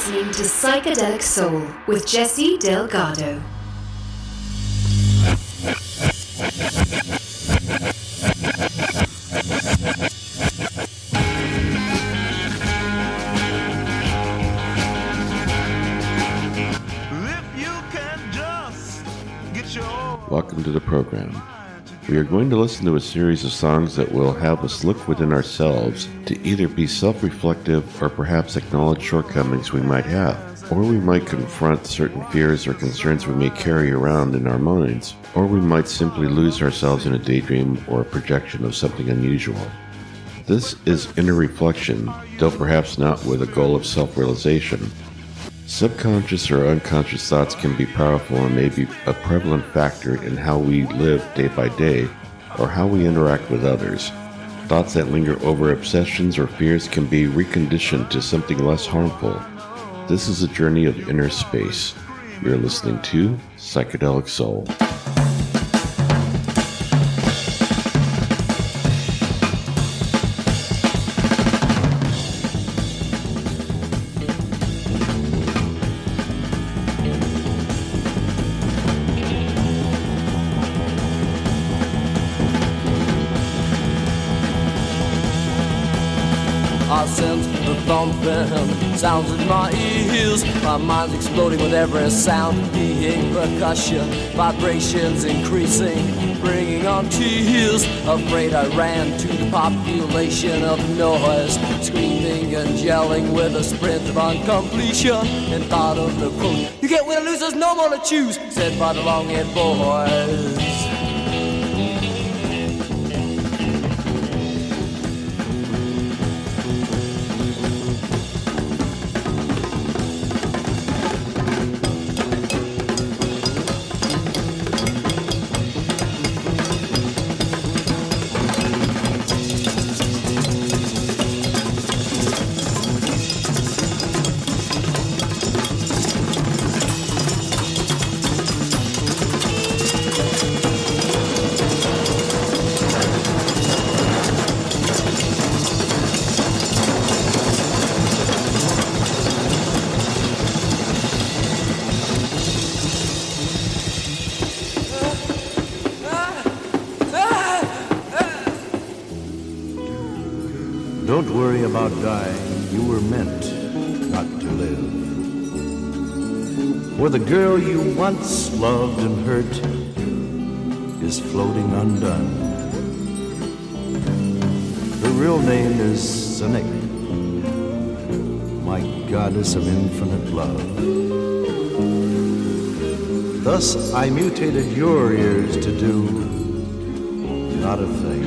listening to Psychedelic Soul with Jesse Delgado. Welcome to the program. We are going to listen to a series of songs that will have us look within ourselves to either be self reflective or perhaps acknowledge shortcomings we might have, or we might confront certain fears or concerns we may carry around in our minds, or we might simply lose ourselves in a daydream or a projection of something unusual. This is inner reflection, though perhaps not with a goal of self realization. Subconscious or unconscious thoughts can be powerful and may be a prevalent factor in how we live day by day or how we interact with others. Thoughts that linger over obsessions or fears can be reconditioned to something less harmful. This is a journey of inner space. You're listening to Psychedelic Soul. Sounds in my ears. My mind's exploding with every sound being percussion, vibrations increasing, bringing on tears. Afraid I ran to the population of noise, screaming and yelling with a sprint of uncompletion. And thought of the quote, "You get winners, losers, no more to choose," said by the long-haired boys. Girl you once loved and hurt is floating undone. Her real name is Sinek, my goddess of infinite love. Thus I mutated your ears to do not a thing,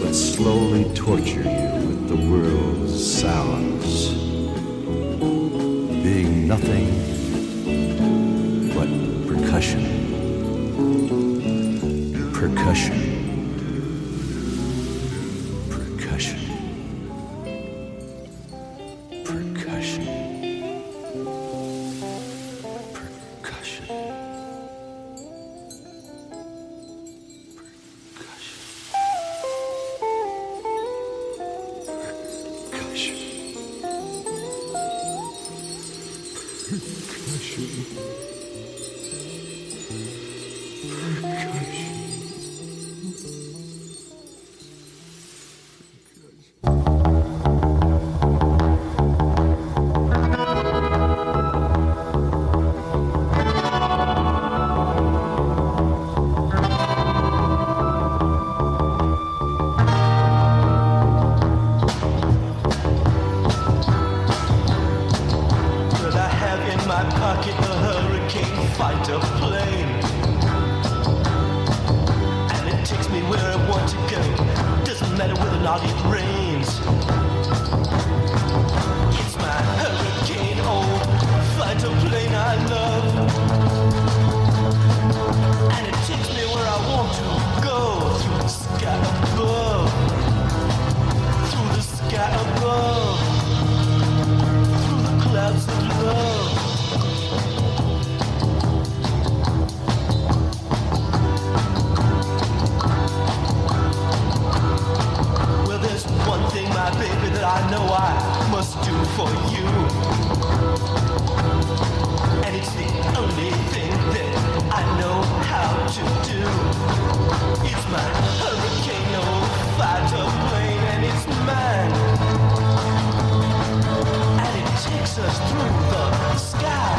but slowly torture you with the world's sounds Percussion. my It's my hurricane, oh, fighter plane, and it's mine. And it takes us through the sky.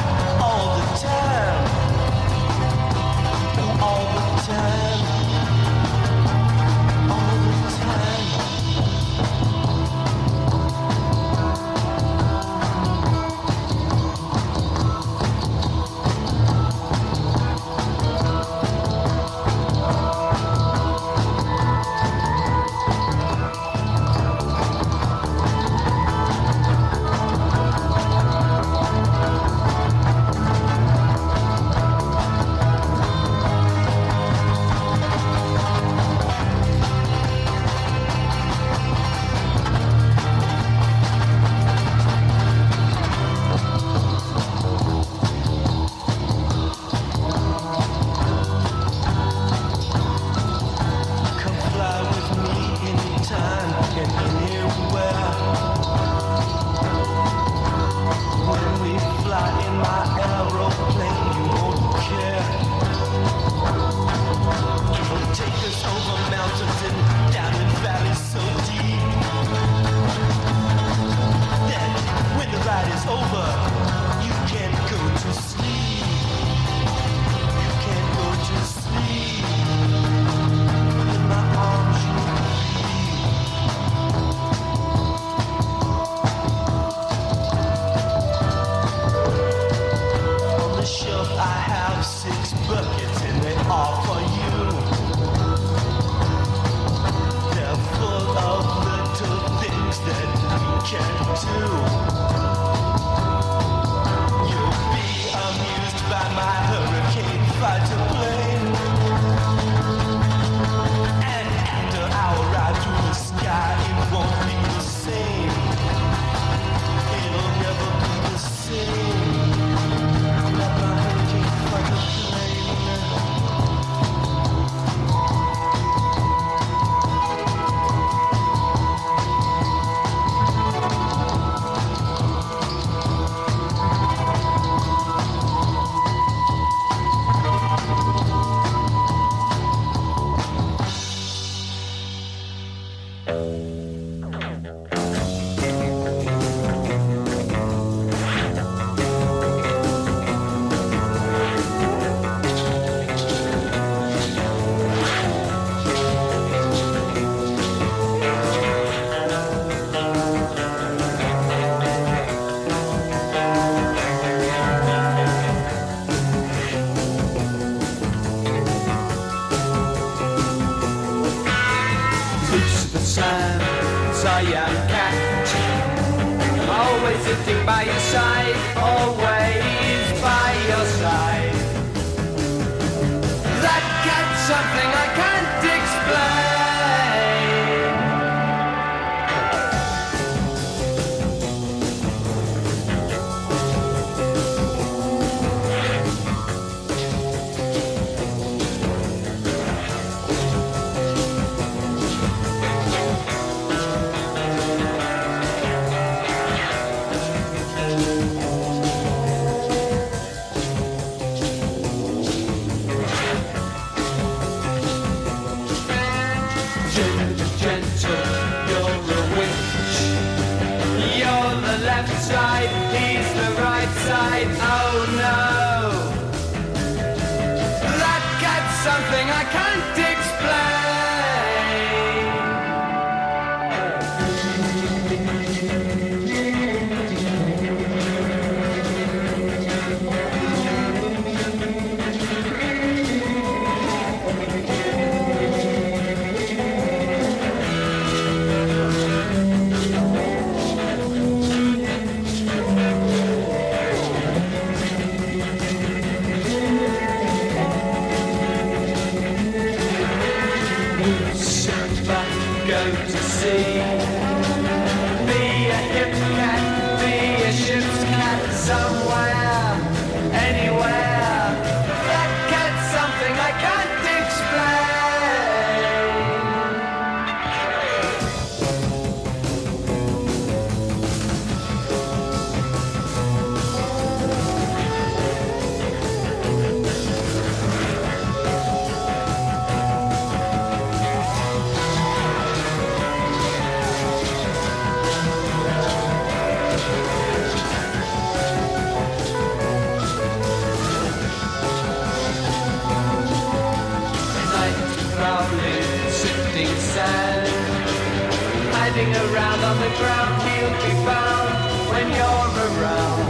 around on the ground he'll be found when you're around.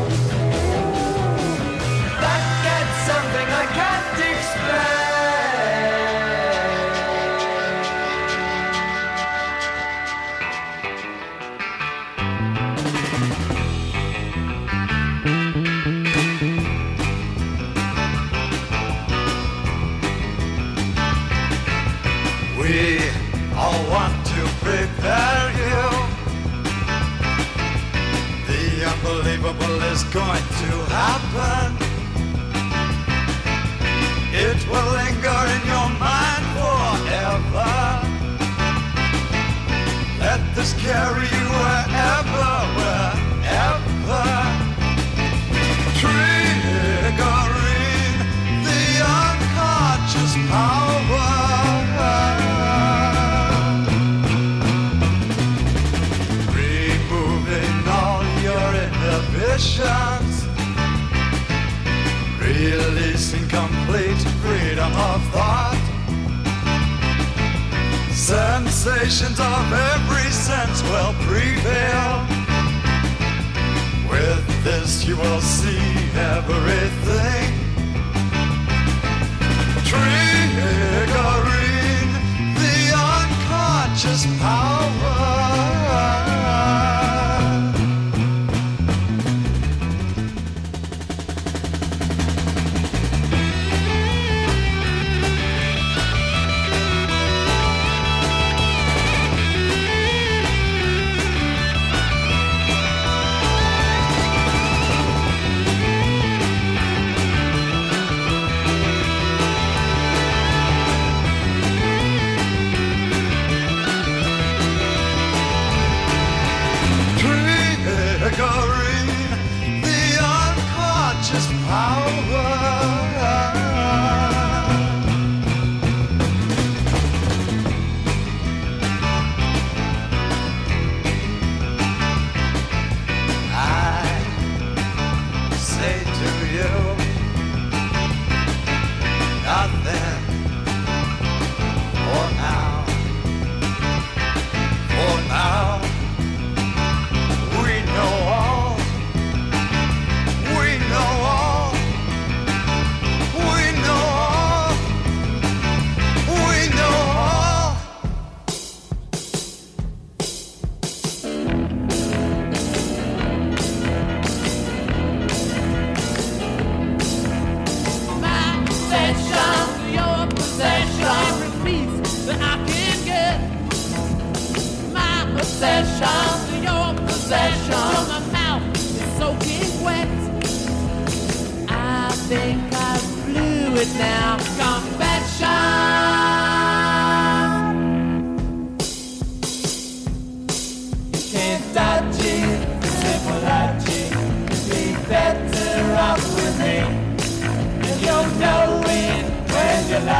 unbelievable is going to happen. It will linger in your mind forever. Let this carry you wherever. illusions. Releasing complete freedom of thought. Sensations of every sense will prevail. With this, you will see everything. Triggering the unconscious power.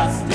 house.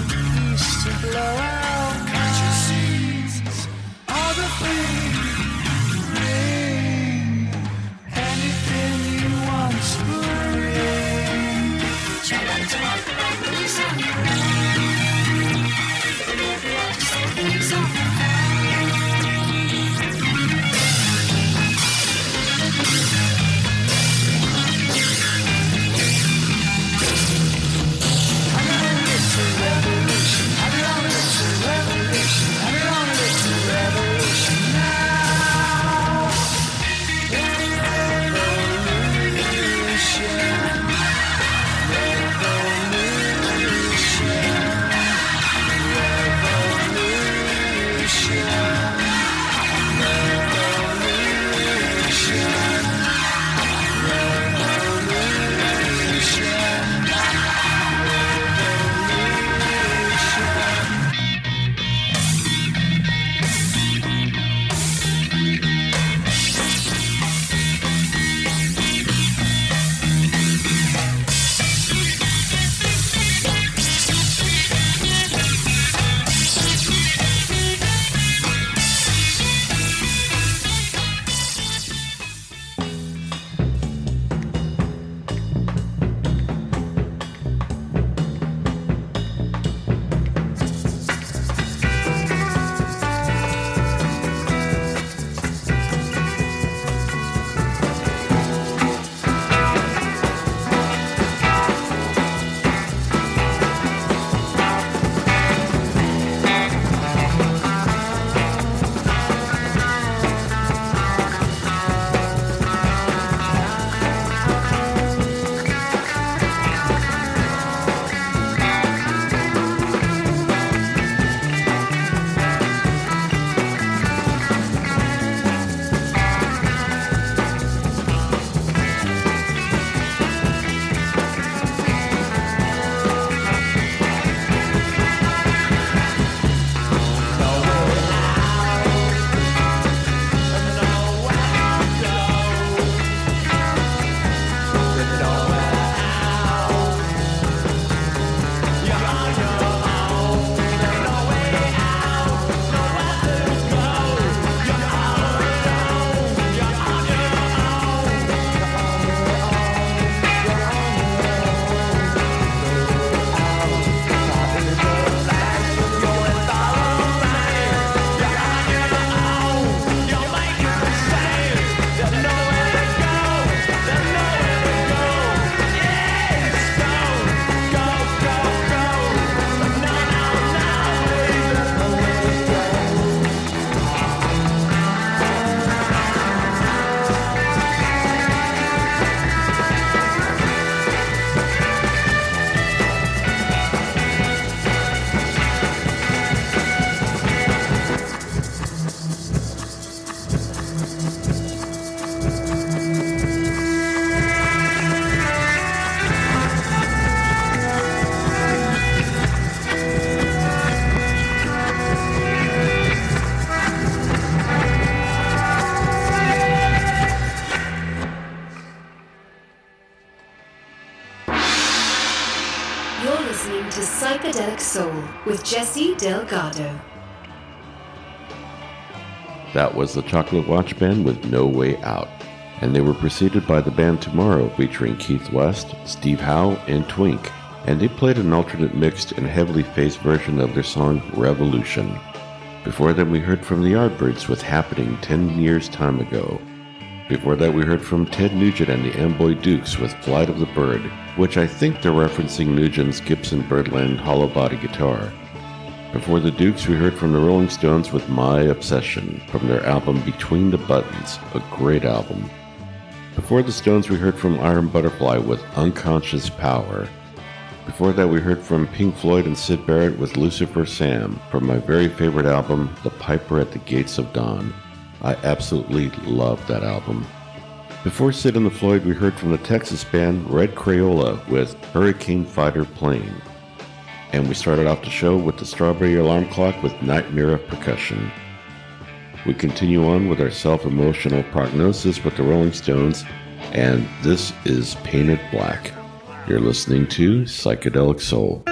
not used to blowing. Delgado. That was the Chocolate Watch Band with No Way Out. And they were preceded by the band Tomorrow featuring Keith West, Steve Howe, and Twink. And they played an alternate mixed and heavily phased version of their song Revolution. Before that, we heard from the Yardbirds with Happening 10 Years Time Ago. Before that, we heard from Ted Nugent and the Amboy Dukes with Flight of the Bird, which I think they're referencing Nugent's Gibson Birdland hollow body guitar. Before the Dukes, we heard from the Rolling Stones with My Obsession from their album Between the Buttons, a great album. Before the Stones, we heard from Iron Butterfly with Unconscious Power. Before that, we heard from Pink Floyd and Syd Barrett with Lucifer Sam from my very favorite album, The Piper at the Gates of Dawn. I absolutely love that album. Before Syd and the Floyd, we heard from the Texas band Red Crayola with Hurricane Fighter Plane. And we started off the show with the Strawberry Alarm Clock with Nightmare of Percussion. We continue on with our self emotional prognosis with the Rolling Stones, and this is Paint It Black. You're listening to Psychedelic Soul.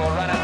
or run out.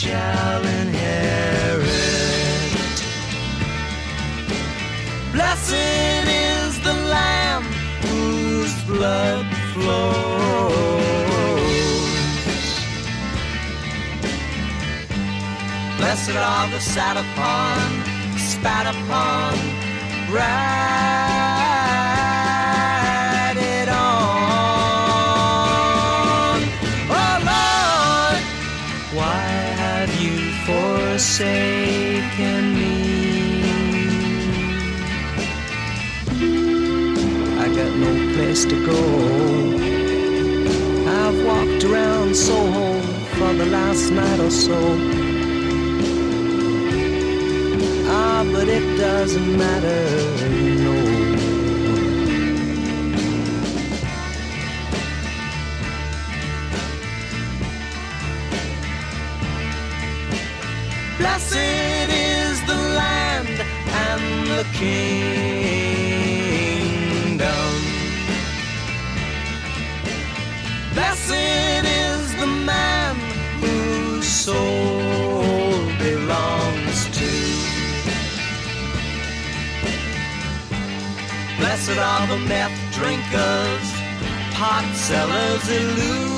Shall inherit. Blessed is the Lamb whose blood flows. Blessed are the sat upon, spat upon, ride forsaken me? I got no place to go. I've walked around Soho for the last night or so. Ah, but it doesn't matter, kingdom. Blessed is the man whose soul belongs to. Blessed are the meth drinkers, pot sellers, illusion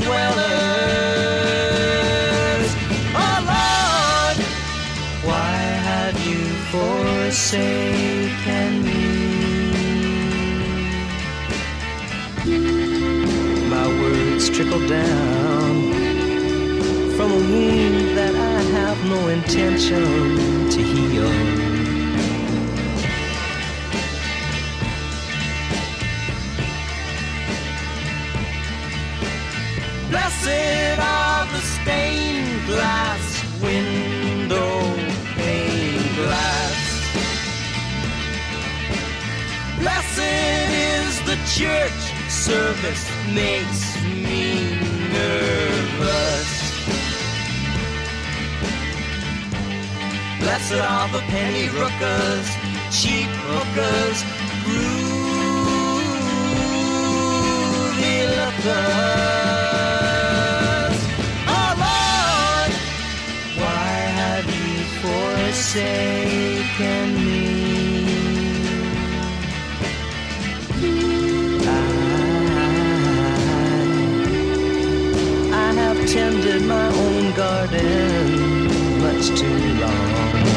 dwellers. Forsaken me? My words trickle down from a wound that I have no intention to heal. Blessed are the stained glass window pane glass. Blessed is the church service makes me nervous. Blessed are the penny rookers, cheap hookers, groovy lookers. Oh Lord, why have you forsaken tended my own garden much too long.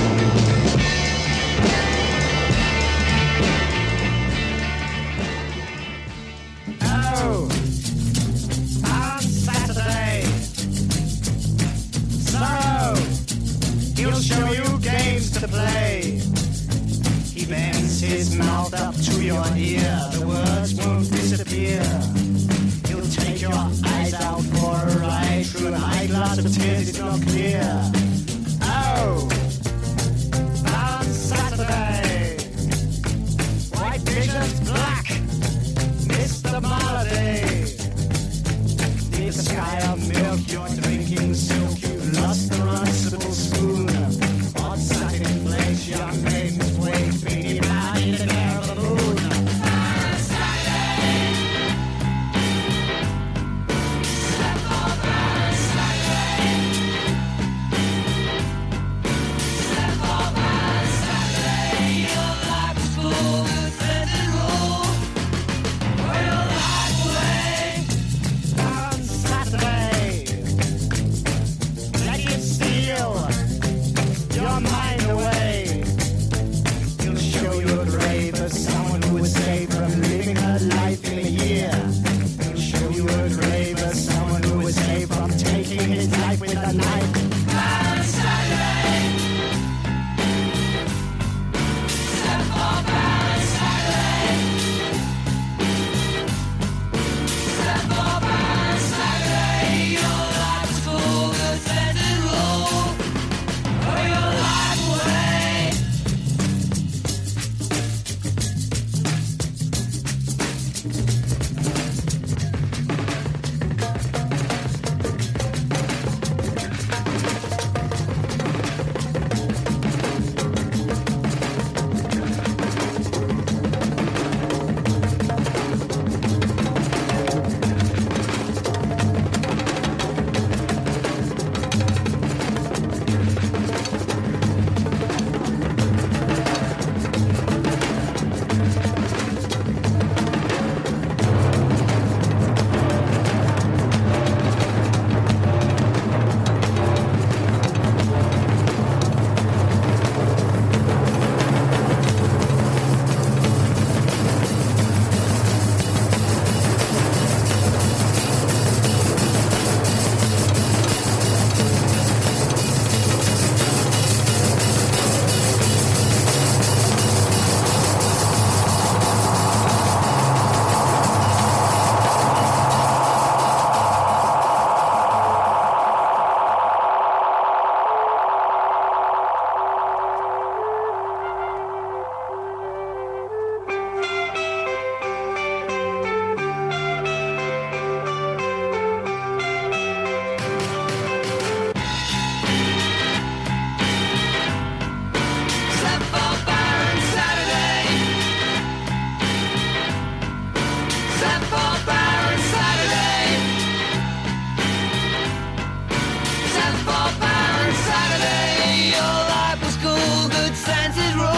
signs is wrong.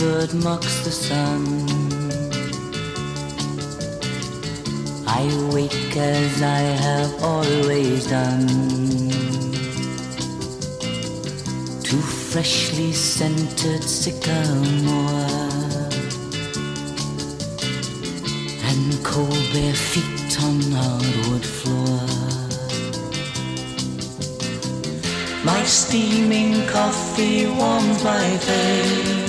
Bird mocks the sun. I wake as I have always done. To freshly scented sycamore and cold bare feet on hardwood floor. My steaming coffee warms my face.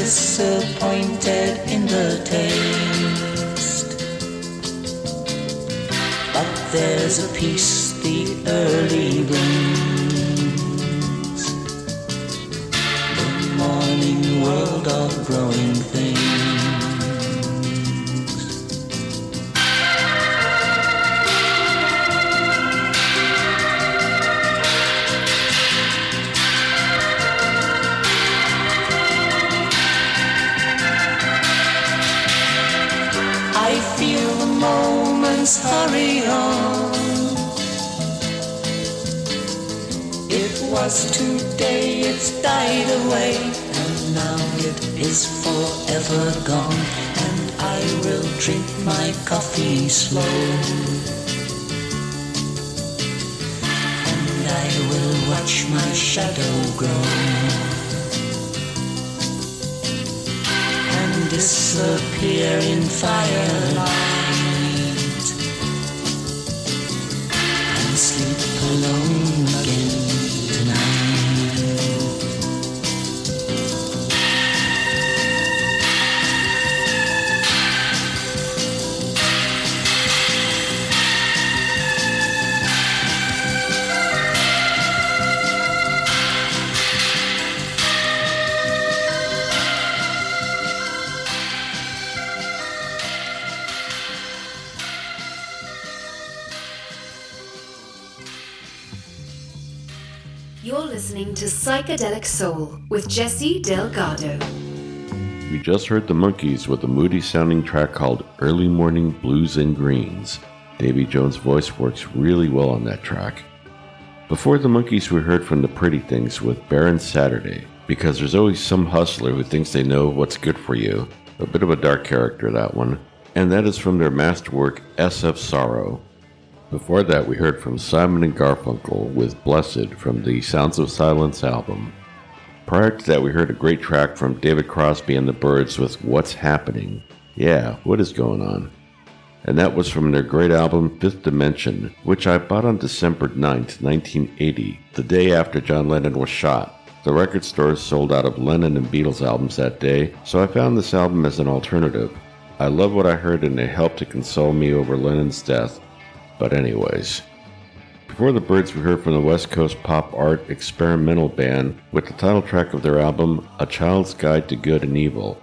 Disappointed in the taste, but there's a peace the early brings. The morning world of growing things. Was today, it's died away, and now it is forever gone. And I will drink my coffee slow. And I will watch my shadow grow. And disappear in firelight. And sleep alone Psychedelic Soul with Jesse Delgado. We just heard the Monkees with a moody sounding track called Early Morning Blues and Greens. Davy Jones' voice works really well on that track. Before the Monkees, we heard from the Pretty Things with Baron Saturday, because there's always some hustler who thinks they know what's good for you. A bit of a dark character, that one. And that is from their masterwork, SF Sorrow. Before that, we heard from Simon and Garfunkel with Blessed from the Sounds of Silence album. Prior to that, we heard a great track from David Crosby and the Byrds with What's Happening. Yeah, what is going on? And that was from their great album Fifth Dimension, which I bought on December 9th, 1980, the day after John Lennon was shot. The record stores sold out of Lennon and Beatles albums that day, so I found this album as an alternative. I love what I heard and it helped to console me over Lennon's death. But, anyways, before the Byrds, we heard from the West Coast pop art experimental band with the title track of their album, A Child's Guide to Good and Evil.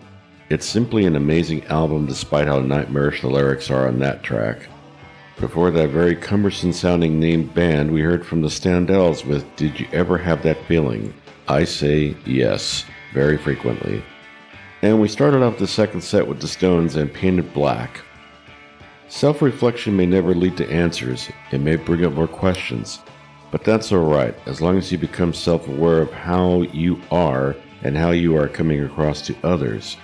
It's simply an amazing album despite how nightmarish the lyrics are on that track. Before that very cumbersome sounding named band, we heard from the Standells with Did You Ever Have That Feeling? I say yes, very frequently. And we started off the second set with the Stones and Paint It Black. Self reflection may never lead to answers, it may bring up more questions. But that's alright, as long as you become self aware of how you are and how you are coming across to others.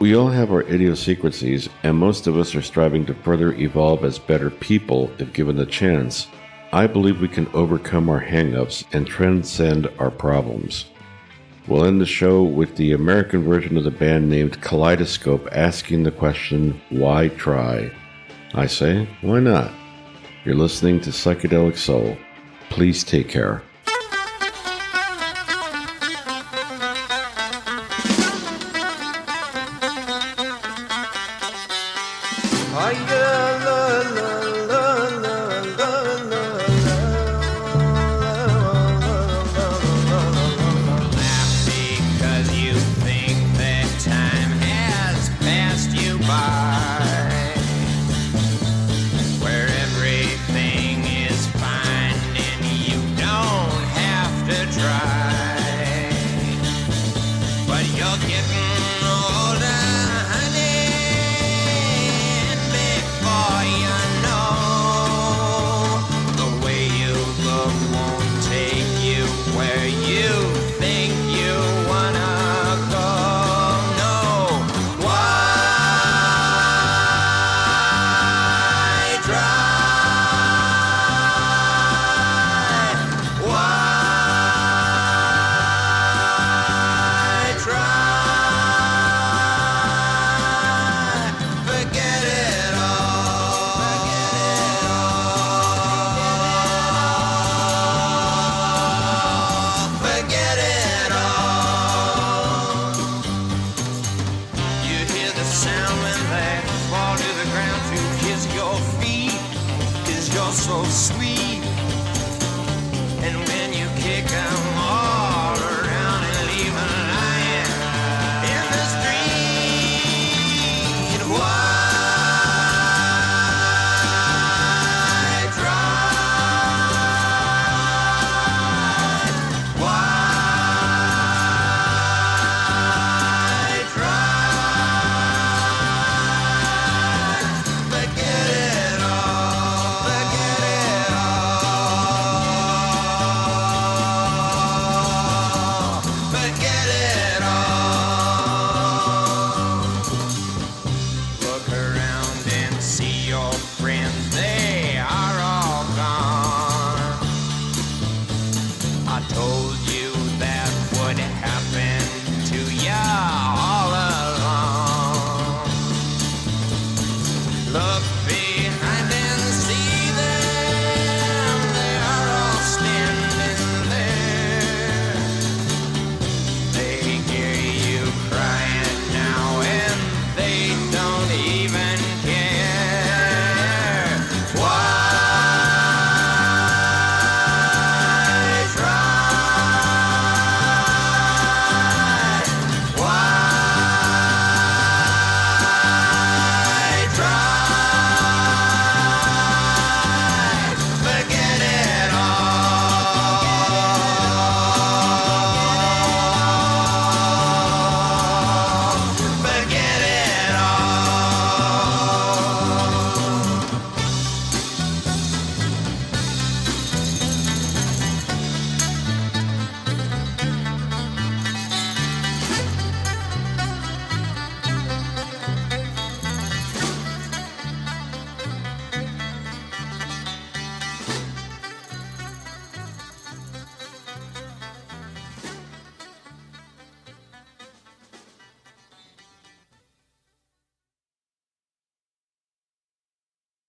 We all have our idiosyncrasies, and most of us are striving to further evolve as better people if given the chance. I believe we can overcome our hang ups and transcend our problems. We'll end the show with the American version of the band named Kaleidoscope asking the question, Why try? I say, why not? You're listening to Psychedelic Soul. Please take care.